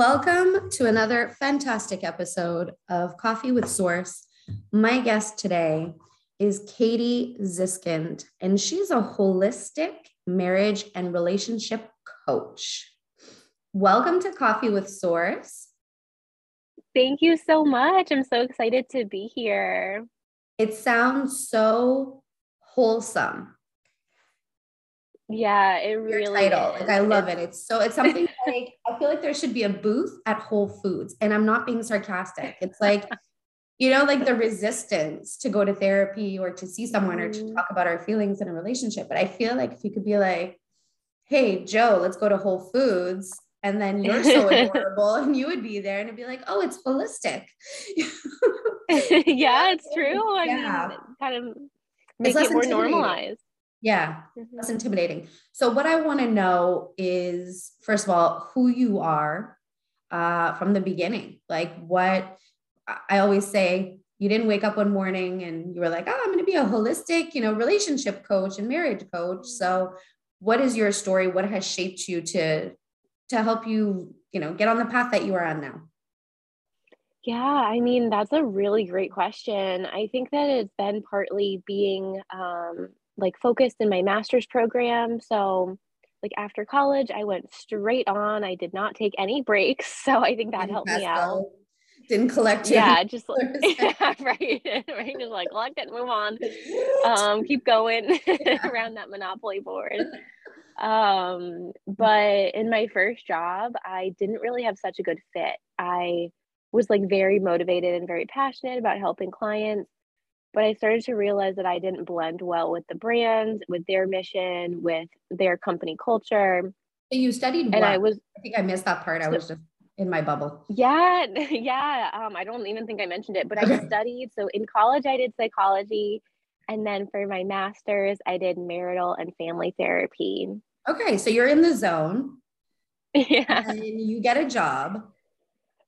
Welcome to another fantastic episode of Coffee with Source. My guest today is Katie Ziskind, and she's a holistic marriage and relationship coach. Welcome to Coffee with Source. Thank you so much. I'm so excited to be here. It sounds so wholesome. Yeah, it really title. Is. Like I love it. It's so it's something like I feel like there should be a booth at Whole Foods. And I'm not being sarcastic. It's like, you know, like the resistance to go to therapy or to see someone or to mm-hmm. talk about our feelings in a relationship. But I feel like if you could be like, hey, Joe, let's go to Whole Foods. And then you're so adorable, and you would be there, and it'd be like, oh, it's holistic. yeah, it's true. I yeah. mean, kind of make it more normalized. Yeah, mm-hmm. that's intimidating. So, what I want to know is first of all, who you are uh, from the beginning. Like, what I always say, you didn't wake up one morning and you were like, oh, I'm going to be a holistic, you know, relationship coach and marriage coach. So, what is your story? What has shaped you to to help you, you know, get on the path that you are on now? Yeah, I mean, that's a really great question. I think that it's been partly being um, like focused in my master's program. So like after college, I went straight on. I did not take any breaks. So I think that helped me out. Didn't collect Yeah, just like, yeah, right. right. Just like collect it, move on. Um, keep going around that monopoly board. Um, but in my first job, I didn't really have such a good fit. I was like very motivated and very passionate about helping clients but I started to realize that I didn't blend well with the brand, with their mission, with their company culture. So you studied and what? I was I think I missed that part. I was just in my bubble. Yeah, yeah. Um, I don't even think I mentioned it, but. I studied. So in college, I did psychology, and then for my master's, I did marital and family therapy. Okay, so you're in the zone. Yeah. And you get a job.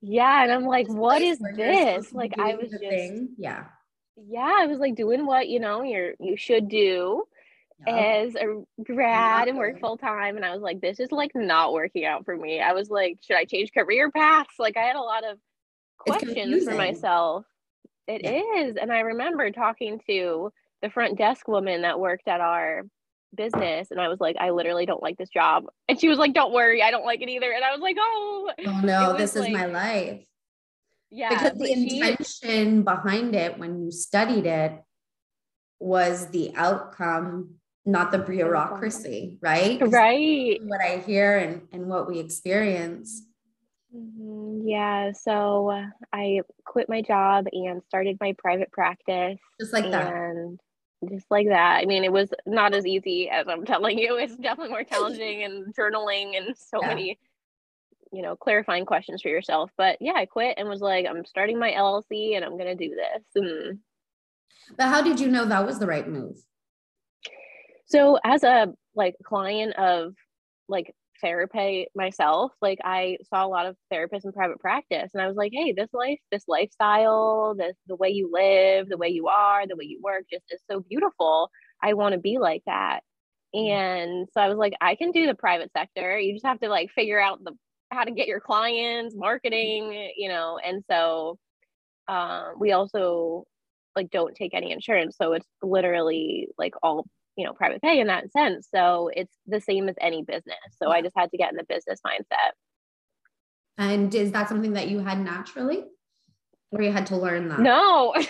Yeah, and I'm like, what is this? Like, I was just thing. yeah yeah, I was like doing what you know you're you should do as a grad and work full time. And I was like, this is like not working out for me. I was like, should I change career paths? Like I had a lot of questions for myself. It yeah. is, And I remember talking to the front desk woman that worked at our business and I was like, I literally don't like this job. And she was like, Don't worry, I don't like it either. And I was like, Oh, oh no, this like, is my life. Yeah. Because the intention she, behind it when you studied it was the outcome, not the bureaucracy, right? Right. What I hear and, and what we experience. Mm-hmm. Yeah. So I quit my job and started my private practice. Just like that. And just like that. I mean, it was not as easy as I'm telling you. It's definitely more challenging and journaling and so yeah. many you know, clarifying questions for yourself. But yeah, I quit and was like, I'm starting my LLC and I'm going to do this. And but how did you know that was the right move? So as a like client of like therapy myself, like I saw a lot of therapists in private practice and I was like, hey, this life, this lifestyle, this the way you live, the way you are, the way you work just is so beautiful. I want to be like that. Mm-hmm. And so I was like, I can do the private sector. You just have to like figure out the how to get your clients, marketing, you know, and so um, we also like don't take any insurance, so it's literally like all you know private pay in that sense. So it's the same as any business. So I just had to get in the business mindset. And is that something that you had naturally, or you had to learn that? No.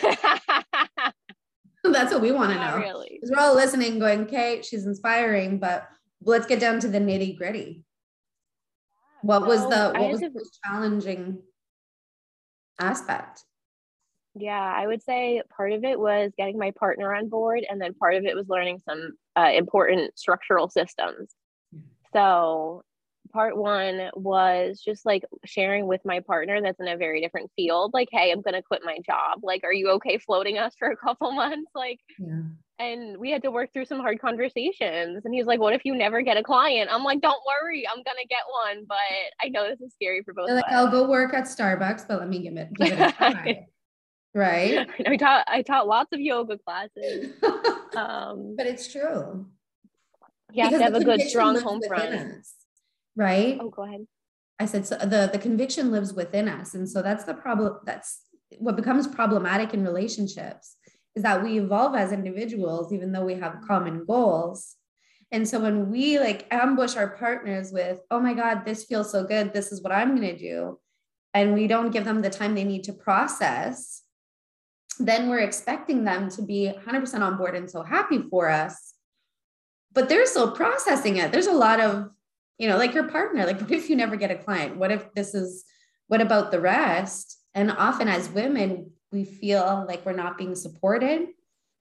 That's what we want to know. Really, because we're all listening, going, "Okay, she's inspiring," but let's get down to the nitty gritty. What was the what was the most challenging aspect? Yeah, I would say part of it was getting my partner on board, and then part of it was learning some uh, important structural systems. So, part one was just like sharing with my partner that's in a very different field, like, hey, I'm going to quit my job. Like, are you okay floating us for a couple months? Like, yeah and we had to work through some hard conversations and he's like what if you never get a client? I'm like don't worry i'm gonna get one but i know this is scary for both of like i'll go work at starbucks but let me give it, give it a try. Right? I taught i taught lots of yoga classes um but it's true. You have to have a good strong home front. us, right? Oh go ahead. I said so the the conviction lives within us, and so that's the problem. That's what becomes problematic in relationships is that we evolve as individuals, even though we have common goals. And so when we like ambush our partners with, oh my God, this feels so good, this is what I'm going to do, and we don't give them the time they need to process, then we're expecting them to be 100% on board and so happy for us. But they're still processing it. There's a lot of, you know, like your partner, like, what if you never get a client? What if this is, what about the rest? And often as women, we feel like we're not being supported.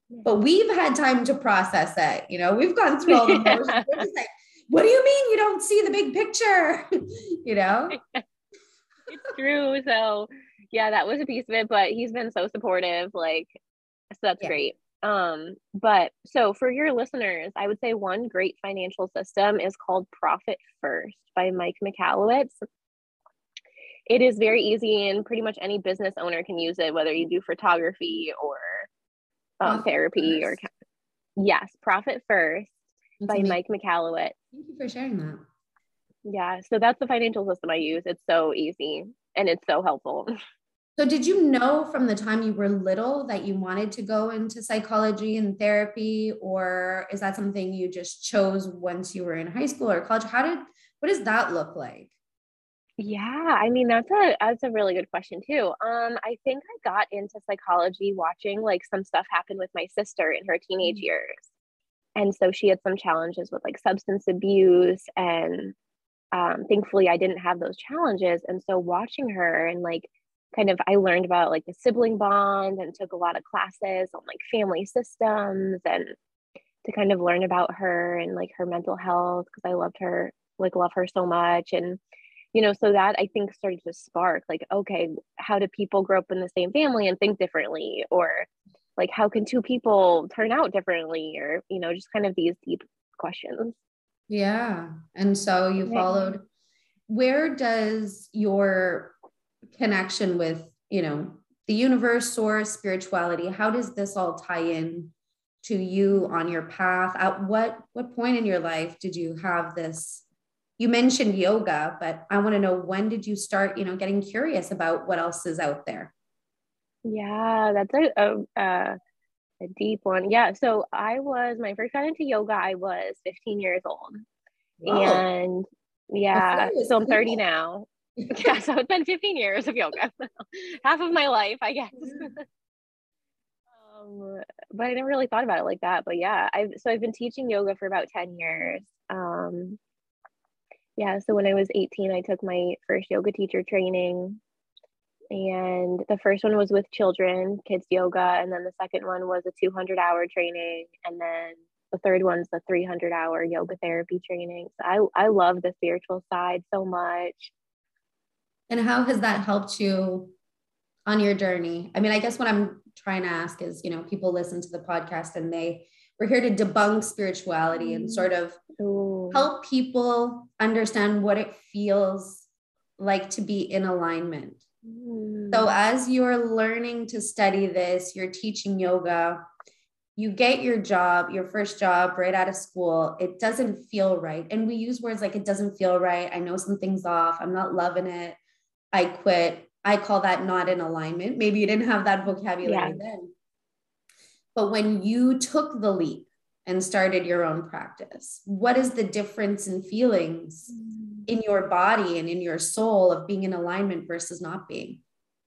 But we've had time to process it. You know, we've gone through all the motions. like, what do you mean you don't see the big picture? you know? it's true. So yeah, that was a piece of it, but he's been so supportive. Like, so that's yeah. great. Um, but so for your listeners, I would say one great financial system is called Profit First by Mike Michalowicz. It is very easy, and pretty much any business owner can use it, whether you do photography or um, therapy first. or yes, Profit First that's by amazing. Mike Michalowicz. Thank you for sharing that. Yeah, so that's the financial system I use. It's so easy and it's so helpful. So, did you know from the time you were little that you wanted to go into psychology and therapy, or is that something you just chose once you were in high school or college? How did what does that look like? Yeah, I mean that's a that's a really good question too. Um, I think I got into psychology watching like some stuff happen with my sister in her teenage mm-hmm. years, and so she had some challenges with like substance abuse, and um, thankfully I didn't have those challenges. And so watching her and like kind of I learned about like the sibling bond and took a lot of classes on like family systems and to kind of learn about her and like her mental health because I loved her like love her so much and you know so that I think started to spark like okay how do people grow up in the same family and think differently? Or like how can two people turn out differently? Or you know just kind of these deep questions. Yeah and so you followed where does your connection with you know the universe source spirituality how does this all tie in to you on your path? At what what point in your life did you have this you mentioned yoga but i want to know when did you start you know getting curious about what else is out there yeah that's a, a, a, a deep one yeah so i was my first got into yoga i was 15 years old Whoa. and yeah so i'm 30 now yeah, so it's been 15 years of yoga, half of my life, I guess. um, but I never really thought about it like that. But yeah, I've so I've been teaching yoga for about 10 years. Um, yeah, so when I was 18, I took my first yoga teacher training. And the first one was with children, kids yoga, and then the second one was a 200 hour training, and then the third one's the 300 hour yoga therapy training. So I I love the spiritual side so much. And how has that helped you on your journey? I mean, I guess what I'm trying to ask is, you know, people listen to the podcast and they we're here to debunk spirituality and sort of Ooh. help people understand what it feels like to be in alignment. Mm. So as you're learning to study this, you're teaching yoga, you get your job, your first job right out of school, it doesn't feel right. And we use words like it doesn't feel right. I know something's off. I'm not loving it. I quit. I call that not in alignment. Maybe you didn't have that vocabulary yeah. then. But when you took the leap and started your own practice, what is the difference in feelings in mm. your body and in your soul of being in alignment versus not being?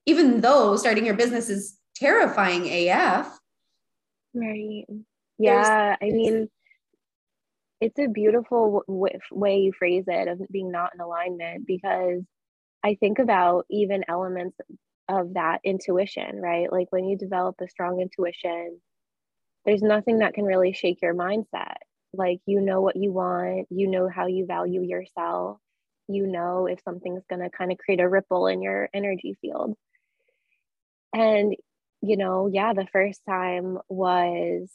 Even though starting your business is terrifying AF. Right. Yeah. I mean, it's a beautiful w- way you phrase it of being not in alignment because I think about even elements of that intuition, right? Like when you develop a strong intuition, there's nothing that can really shake your mindset. Like you know what you want, you know how you value yourself, you know if something's going to kind of create a ripple in your energy field. And, you know, yeah, the first time was,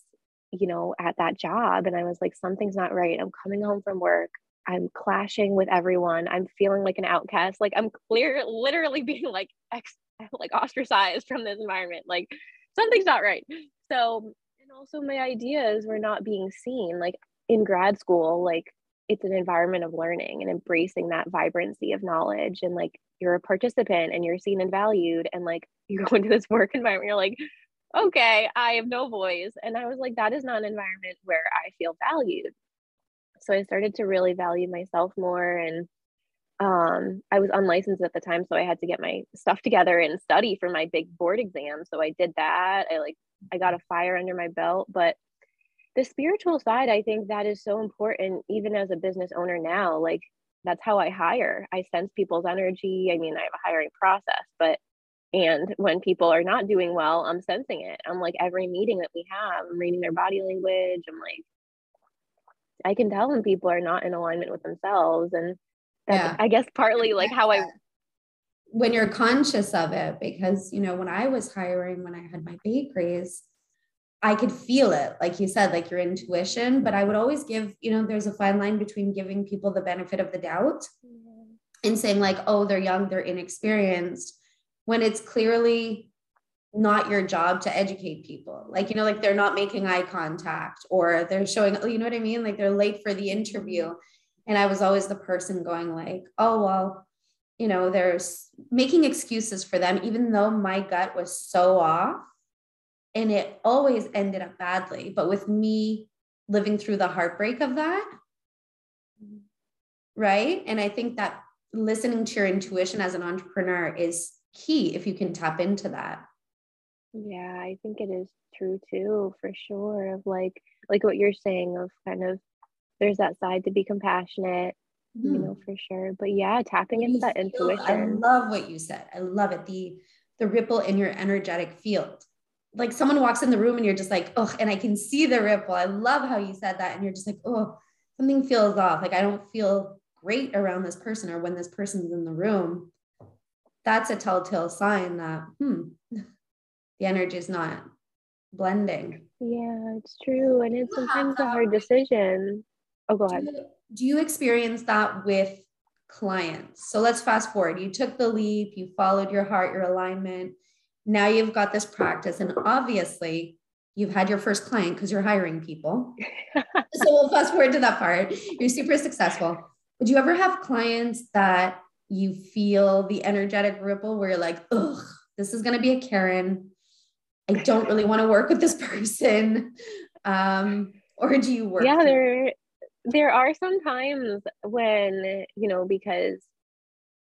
you know, at that job, and I was like, something's not right. I'm coming home from work. I'm clashing with everyone. I'm feeling like an outcast. Like I'm clear, literally being like ex, like ostracized from this environment. Like something's not right. So, and also my ideas were not being seen. Like in grad school, like it's an environment of learning and embracing that vibrancy of knowledge and like you're a participant and you're seen and valued and like you go into this work environment you're like okay i have no voice and i was like that is not an environment where i feel valued so i started to really value myself more and um, i was unlicensed at the time so i had to get my stuff together and study for my big board exam. So i did that. I like i got a fire under my belt but the spiritual side i think that is so important even as a business owner now like that's how i hire. I sense people's energy. I mean i have a hiring process but and when people are not doing well i'm sensing it. I'm like every meeting that we have i'm reading their body language. I'm like i can tell when people are not in alignment with themselves and that's yeah. i guess partly like how i when you're conscious of it because you know when i was hiring when i had my bakeries I could feel it, like you said, like your intuition. But I would always give, you know, there's a fine line between giving people the benefit of the doubt mm-hmm. and saying, like, oh, they're young, they're inexperienced, when it's clearly not your job to educate people. Like, you know, like they're not making eye contact or they're showing, you know what I mean? Like they're late for the interview. And I was always the person going, like, oh, well, you know, there's making excuses for them, even though my gut was so off and it always ended up badly. But with me living through the heartbreak of that, right? And I think that listening to your intuition as an entrepreneur is key if you can tap into that. Yeah, I think it is true too, for sure. Of like, like what you're saying, of kind of there's that side to be compassionate, mm. you mm-hmm. know, for sure. But yeah, tapping into that intuition. I love what you said. I love it. The the ripple in your energetic field like someone walks in the room and you're just like, oh, and I can see the ripple. I love how you said that. And you're just like, oh, something feels off. Like I don't feel great around this person or when this person's in the room. That's a telltale sign that, hmm, the energy is not blending. Yeah, it's true. And it's sometimes a hard decision. Oh, go ahead. Do you, do you experience that with clients? So let's fast forward. You took the leap, you followed your heart, your alignment. Now you've got this practice and obviously you've had your first client because you're hiring people. So we'll fast forward to that part. You're super successful. Would you ever have clients that you feel the energetic ripple where you're like ugh this is going to be a karen. I don't really want to work with this person. Um, or do you work yeah there there are some times when you know because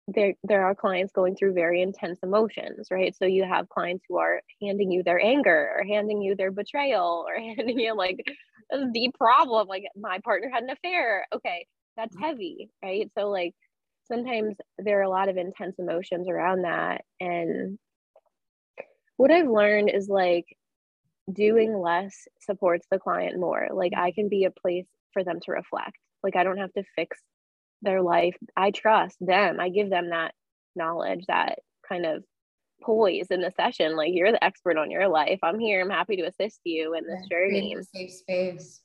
there there are clients going through very intense emotions right? So you have clients who are handing you their anger or handing you their betrayal or handing you like the problem like my partner had an affair. Okay that's mm-hmm. heavy right? So like sometimes there are a lot of intense emotions around that. And what i've learned is like doing less supports the client more. Like i can be a place for them to reflect. Like i don't have to fix their life. I trust them. I give them that knowledge that kind of poise in the session. Like you're the expert on your life. I'm here. I'm happy to assist you in this yeah, journey. safe space.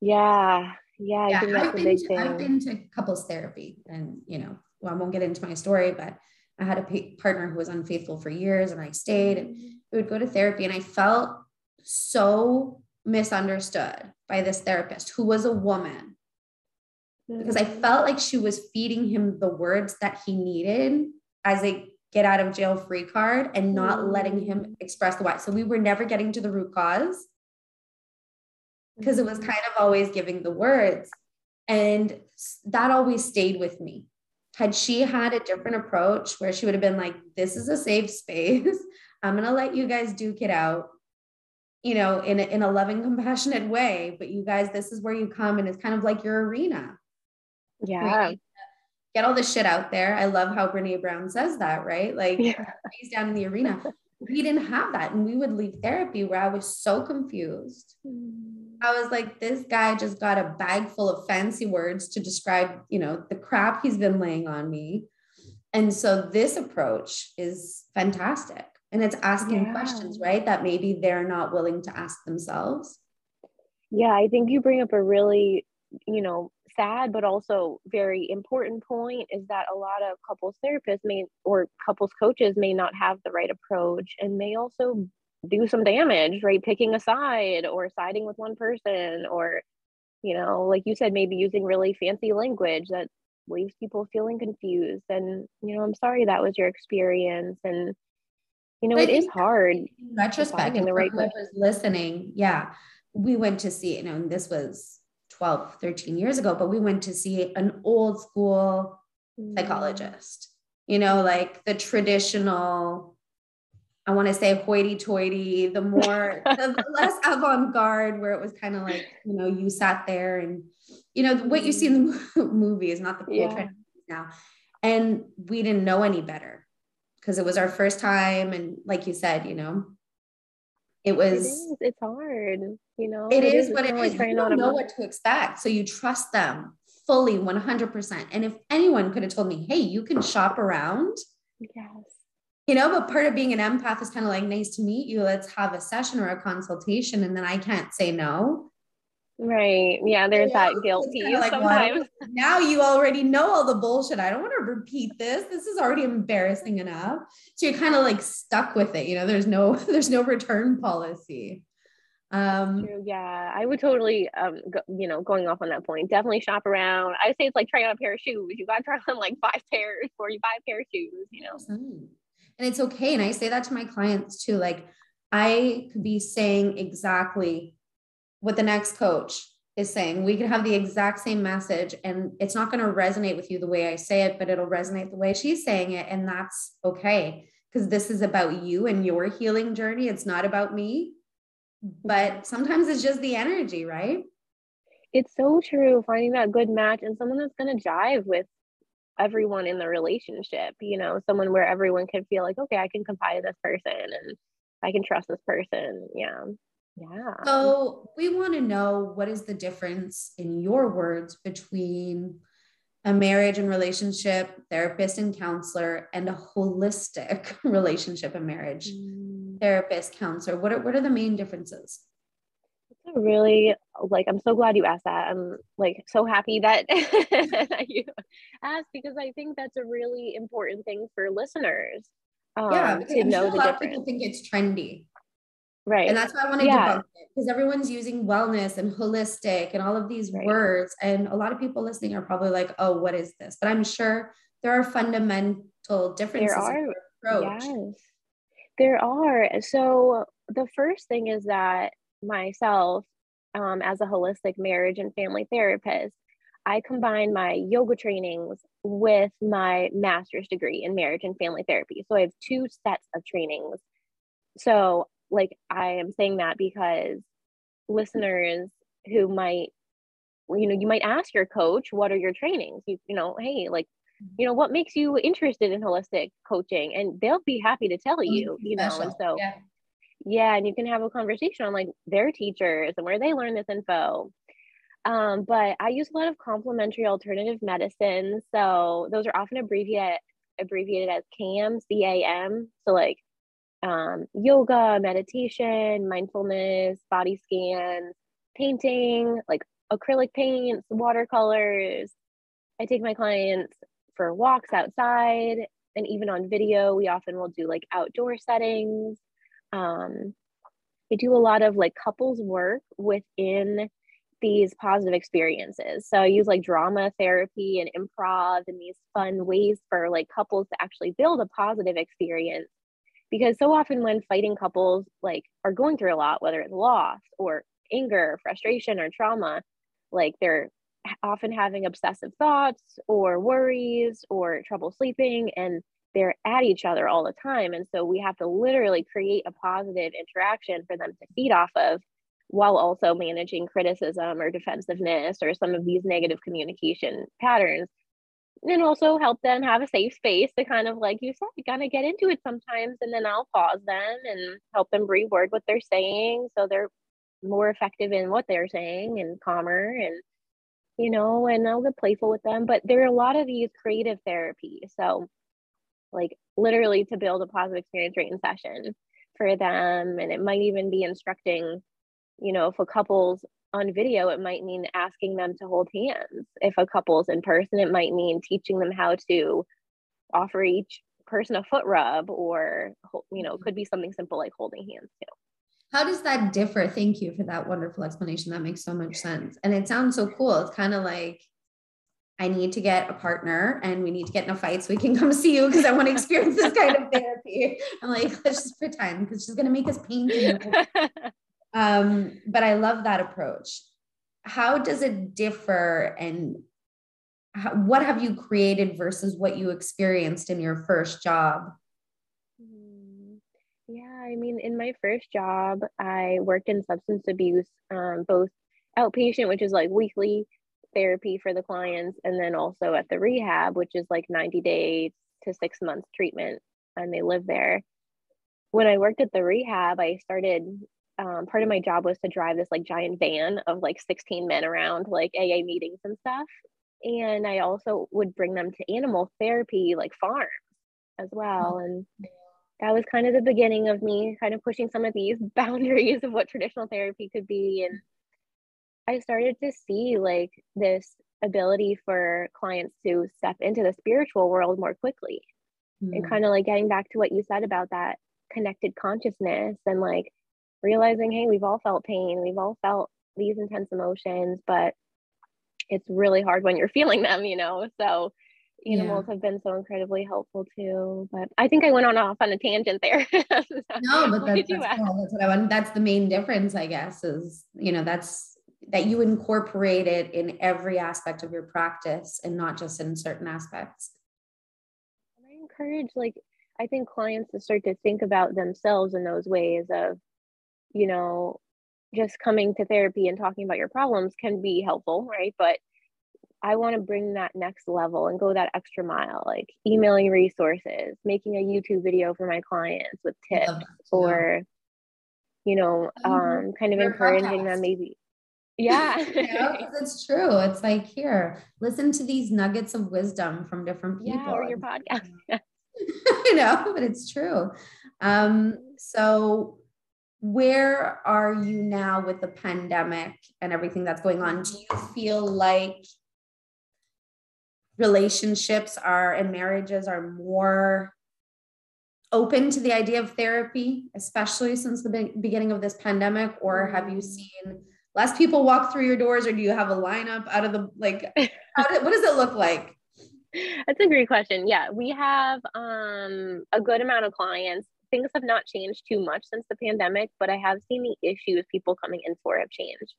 Yeah. Yeah, yeah i think that's I've a big to, thing. i've been to couples therapy and you know well i won't get into my story but i had a partner who was unfaithful for years and i stayed and mm-hmm. we would go to therapy and i felt so misunderstood by this therapist who was a woman because I felt like she was feeding him the words that he needed as a get out of jail free card and not letting him mm. express the why. So we were never getting to the root cause because it was mm. kind of always giving the words. And that always stayed with me. Had she had a different approach where she would have been like, this is a safe space. I'm going to let you guys duke it out, you know, in a, in a loving, compassionate way. But you guys, this is where you come and it's kind of like your arena. Yeah. Get all this shit out there. I love how Brene Brown says that, right? Like yeah. he's down in the arena. we didn't have that. And we would leave therapy where I was so confused. Mm. I was like, this guy just got a bag full of fancy words to describe, you know, the crap he's been laying on me. And so this approach is fantastic. And it's asking yeah. questions, right? That maybe they're not willing to ask themselves. Yeah, I think you bring up a really, you know, sad but also very important point is that a lot of couples therapists may or couples coaches may not have the right approach and may also do some damage right picking a side or siding with one person or you know like you said maybe using really fancy language that leaves people feeling confused and you know i'm sorry that was your experience and you know it is hard in retrospect in the right was listening yeah we went to see you know this was 12 13 years ago but we went to see an old school psychologist. You know like the traditional I want to say hoity-toity, the more the less avant-garde, where it was kind of like you know you sat there and you know what you see in the movie is not the cool yeah. trend now, and we didn't know any better because it was our first time, and like you said, you know, it was. It is. It's hard, you know. it, it is, is, but it is. You don't know what to expect, so you trust them fully, one hundred percent. And if anyone could have told me, "Hey, you can shop around," yes you know but part of being an empath is kind of like nice to meet you let's have a session or a consultation and then i can't say no right. Yeah there's that guilt piece like, sometimes. now you already know all the bullshit. I don't want to repeat this. This is already embarrassing enough. So you're kind of like stuck with it you know? There's no there's no return policy. Um yeah. I would totally um go, you know going off on that point definitely shop around. I would say it's like trying on a pair of shoes. You got to try on like five pairs before you buy a pair of shoes you know? And it's okay. And I say that to my clients too. Like I could be saying exactly what the next coach is saying. We could have the exact same message and it's not going to resonate with you the way I say it, but it'll resonate the way she's saying it. And that's okay. Because this is about you and your healing journey. It's not about me. But sometimes it's just the energy, right? It's so true. Finding that good match and someone that's going to jive with everyone in the relationship, you know, someone where everyone can feel like, okay, I can confide in this person and I can trust this person. Yeah. Yeah. So we want to know what is the difference in your words between a marriage and relationship therapist and counselor and a holistic relationship and marriage mm. therapist counselor. What are, what are the main differences? It's a really like i'm so glad you asked that. I'm like so happy that, that you asked because i think that's a really important thing for listeners um, yeah to I'm know sure the difference people think it's trendy right and that's why i want to yeah. debunk it because everyone's using wellness and holistic and all of these right. words and a lot of people listening are probably like oh what is this but i'm sure there are fundamental differences there are yes there are so the first thing is that myself um, as a holistic marriage and family therapist, I combine my yoga trainings with my master's degree in marriage and family therapy. So I have two sets of trainings. So, like, I am saying that because listeners who might, you know, you might ask your coach, what are your trainings? You, you know, hey, like, you know, what makes you interested in holistic coaching? And they'll be happy to tell you, you know, and so. Yeah yeah and you can have a conversation on like their teachers and where they learn this info um, but i use a lot of complementary alternative medicine so those are often abbreviated abbreviated as cam cam so like um, yoga meditation mindfulness body scans painting like acrylic paints watercolors i take my clients for walks outside and even on video we often will do like outdoor settings um, I do a lot of like couples work within these positive experiences. So I use like drama therapy and improv and these fun ways for like couples to actually build a positive experience. Because so often when fighting couples like are going through a lot, whether it's loss or anger, or frustration, or trauma, like they're often having obsessive thoughts or worries or trouble sleeping and they're at each other all the time. And so we have to literally create a positive interaction for them to feed off of while also managing criticism or defensiveness or some of these negative communication patterns. And also help them have a safe space to kind of, like you said, kind of get into it sometimes. And then I'll pause them and help them reword what they're saying so they're more effective in what they're saying and calmer and you know, and I'll get playful with them. But there are a lot of these creative therapies. So like literally to build a positive experience right in session for them. And it might even be instructing, you know, a couple's on video, it might mean asking them to hold hands. If a couple's in person, it might mean teaching them how to offer each person a foot rub or, you know, mm-hmm. could be something simple like holding hands too. How does that differ? Thank you for that wonderful explanation. That makes so much sense. And it sounds so cool. It's kind of like I need to get a partner and we need to get in a fight so we can come see you because I want to experience this kind of therapy. I'm like, let's just pretend because she's going to make us paint. um, but I love that approach. How does it differ and how, what have you created versus what you experienced in your first job? Mm, yeah, I mean, in my first job, I worked in substance abuse, um, both outpatient, which is like weekly therapy for the clients, and then also at the rehab, which is like 90 days to six months treatment, and they live there. When I worked at the rehab, I started. Um, part of my job was to drive this like giant van of like 16 men around like AA meetings and stuff and I also would bring them to animal therapy, like farms as well. And that was kind of the beginning of me kind of pushing some of these boundaries of what traditional therapy could be. And I started to see like this ability for clients to step into the spiritual world more quickly. Mm. And kind of like getting back to what you said about that connected consciousness and like realizing, hey, we've all felt pain, we've all felt these intense emotions, but it's really hard when you're feeling them, you know. So animals yeah. have been so incredibly helpful too. But I think I went on off on a tangent there. no, but that's, that's, cool. that's what I want. That's the main difference, I guess, is you know, that's that you incorporate it in every aspect of your practice and not just in certain aspects. And I encourage like I think clients to start to think about themselves in those ways of, you know, just coming to therapy and talking about your problems can be helpful, right? But I want to bring that next level and go that extra mile, like emailing resources, making a YouTube video for my clients with tips, or you know, mm-hmm. um, kind of your encouraging podcast. them maybe. Yeah, yeah, it's true. It's like here, listen to these nuggets of wisdom from different people. Yeah, or your podcast. you know, but it's true. Um, so where are you now with the pandemic and everything that's going on? Do you feel like relationships are and marriages are more open to the idea of therapy, especially since the beginning of this pandemic? Or have you seen less people walk through your doors, or do you have a lineup out of the like, what does it look like? That's a great question. Yeah, we have um, a good amount of clients things have not changed too much since the pandemic, but I have seen the issues people coming in for have changed.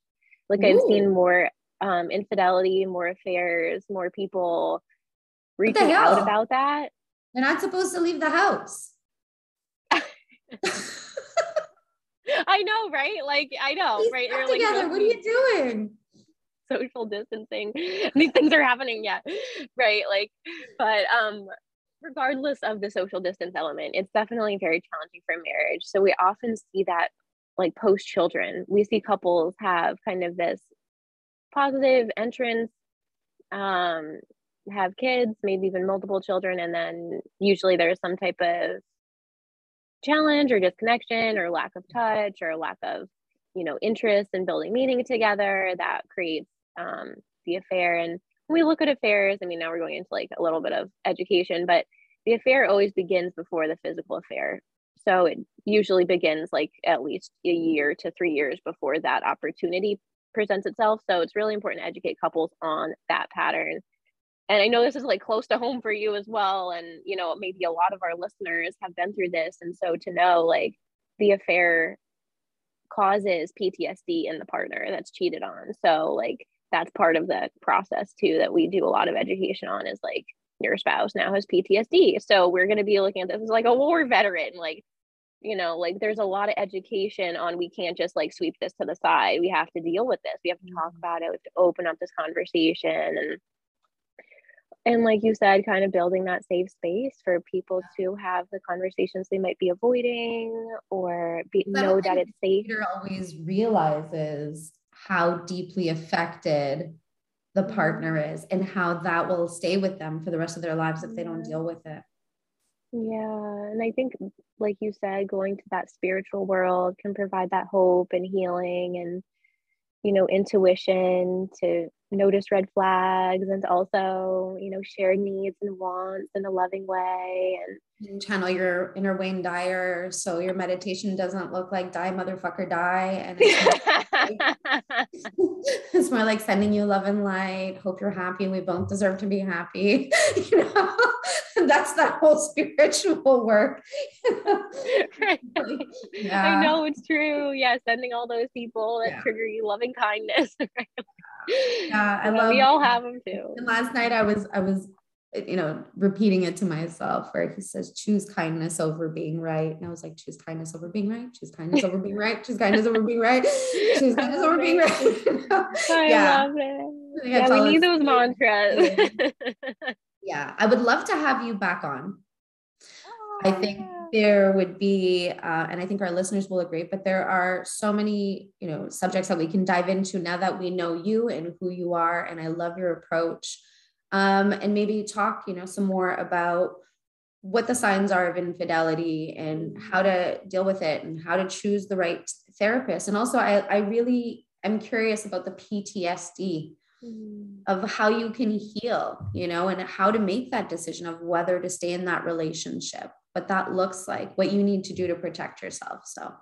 Like Ooh. I've seen more um, infidelity, more affairs, more people reaching out about that. They're not supposed to leave the house. I know, right? Like I know, Please right? You're together. Like, what are you doing? Social distancing. These things are happening yet, right? Like, but um, regardless of the social distance element, it's definitely very challenging for marriage. So we often see that like post children, we see couples have kind of this positive entrance, um, have kids, maybe even multiple children, and then usually there's some type of challenge or disconnection or lack of touch or lack of you know interest in building meaning together that creates um, the affair and we look at affairs, I mean, now we're going into like a little bit of education, but the affair always begins before the physical affair. So it usually begins like at least a year to three years before that opportunity presents itself. So it's really important to educate couples on that pattern. And I know this is like close to home for you as well. And, you know, maybe a lot of our listeners have been through this. And so to know like the affair causes PTSD in the partner that's cheated on. So, like, that's part of the process too that we do a lot of education on is like your spouse now has PTSD. So we're going to be looking at this as like a war veteran, like, you know, like there's a lot of education on we can't just like sweep this to the side. We have to deal with this. We have to talk mm-hmm. about it. We have to open up this conversation and and like you said, kind of building that safe space for people to have the conversations they might be avoiding or be, know that it's safe. Always realizes how deeply affected the partner is and how that will stay with them for the rest of their lives if they don't deal with it. Yeah. And I think, like you said, going to that spiritual world can provide that hope and healing. And you know, intuition, to notice red flags, and also, you know, share needs and wants in a loving way. And and channel your inner Wayne Dyer so your meditation doesn't look like die motherfucker die and it's more, it's more like sending you love and light hope you're happy we both deserve to be happy you know that's that whole spiritual work yeah. I know it's true yeah sending all those people that yeah. trigger you loving kindness yeah I love, we all have them too and last night I was I was you know, repeating it to myself where he says, choose kindness over being right. And I was like, choose kindness over being right, choose kindness over being right, choose kindness over being right, choose kindness over being right. I yeah. love it. Yeah, we need those mantras. Yeah, I would love to have you back on. I think there would be, uh, and I think our listeners will agree, but there are so many, you know, subjects that we can dive into now that we know you and who you are. And I love your approach um, and maybe talk, you know, some more about what the signs are of infidelity and how to deal with it and how to choose the right therapist. And also, I, I really am curious about the PTSD. Of how you can heal, you know, and how to make that decision of whether to stay in that relationship, what that looks like, what you need to do to protect yourself. So,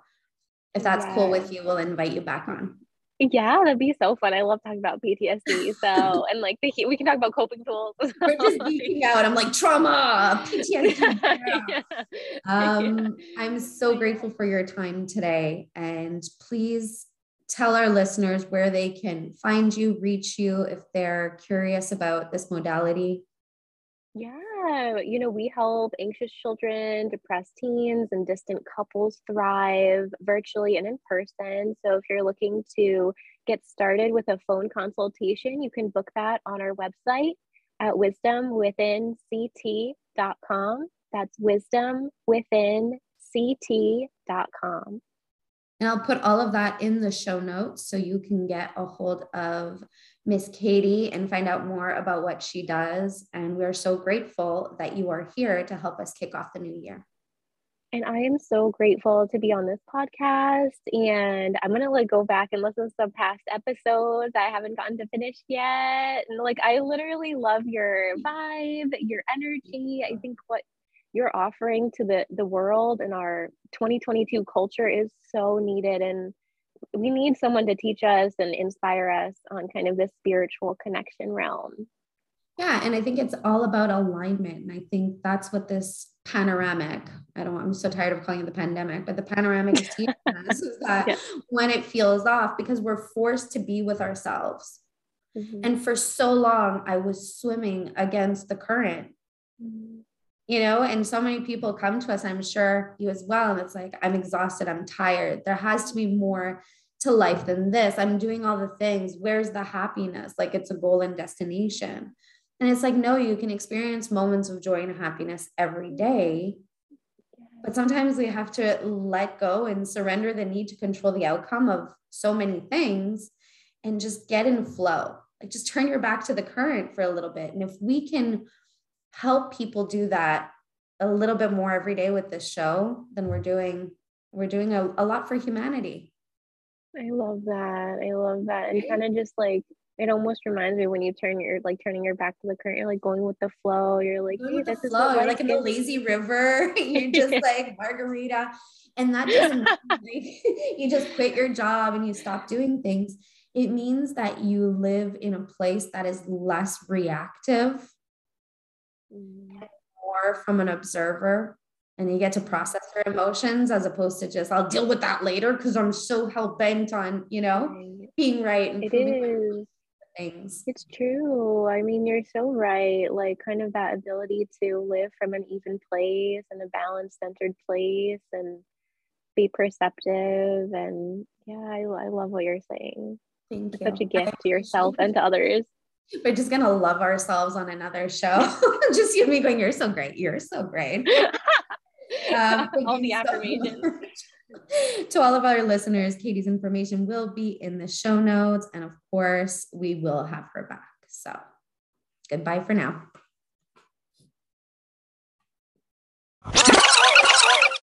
if that's yeah. cool with you, we'll invite you back on. Yeah, that'd be so fun. I love talking about PTSD. So, and like the, we can talk about coping tools. We're just geeking out. I'm like trauma, PTSD. Yeah. Um, I'm so grateful for your time today, and please tell our listeners where they can find you, reach you if they're curious about this modality. Yeah, you know, we help anxious children, depressed teens, and distant couples thrive virtually and in person. So if you're looking to get started with a phone consultation, you can book that on our website at wisdomwithinct.com. That's wisdomwithinct.com. And I'll put all of that in the show notes so you can get a hold of Miss Katie and find out more about what she does. And we're so grateful that you are here to help us kick off the new year. And I am so grateful to be on this podcast. And I'm gonna like go back and listen to some past episodes I haven't gotten to finish yet. And like I literally love your vibe, your energy. I think what you're offering to the the world and our 2022 culture is so needed. And we need someone to teach us and inspire us on kind of this spiritual connection realm. Yeah, and I think it's all about alignment. And I think that's what this panoramic, I don't I'm so tired of calling it the pandemic, but the panoramic is teaching us is that yeah. when it feels off, because we're forced to be with ourselves. Mm-hmm. And for so long, I was swimming against the current. Mm-hmm you know and so many people come to us i'm sure you as well and it's like i'm exhausted i'm tired. There has to be more to life than this. I'm doing all the things. Where's the happiness? Like it's a goal and destination. And it's like no you can experience moments of joy and happiness every day but sometimes we have to let go and surrender the need to control the outcome of so many things and just get in flow. Like just turn your back to the current for a little bit. And if we can help people do that a little bit more every day with this show, then we're doing we're doing a, a lot for humanity. I love that. I love that. And kind of just like it almost reminds me when you turn your like turning your back to the current, you're like going with the flow. You're like, hey, this is flow. You're like in the lazy river. you're just like margarita. And that doesn't you just quit your job and you stop doing things. It means that you live in a place that is less reactive mm-hmm. more from an observer and you get to process your emotions as opposed to just I'll deal with that later because I'm so hell bent on you know right. being right and it is things. It's true. I mean, you're so right. Like kind of that ability to live from an even place and a balanced, centered place and be perceptive and yeah, I, I love what you're saying. Thank it's you. Such a gift to yourself and to others we're just gonna love ourselves on another show. just you and me going, you're so great. You're so great. Um, all the so affirmations. to all of our listeners, Katie's information will be in the show notes. And of course, we will have her back. So goodbye for now.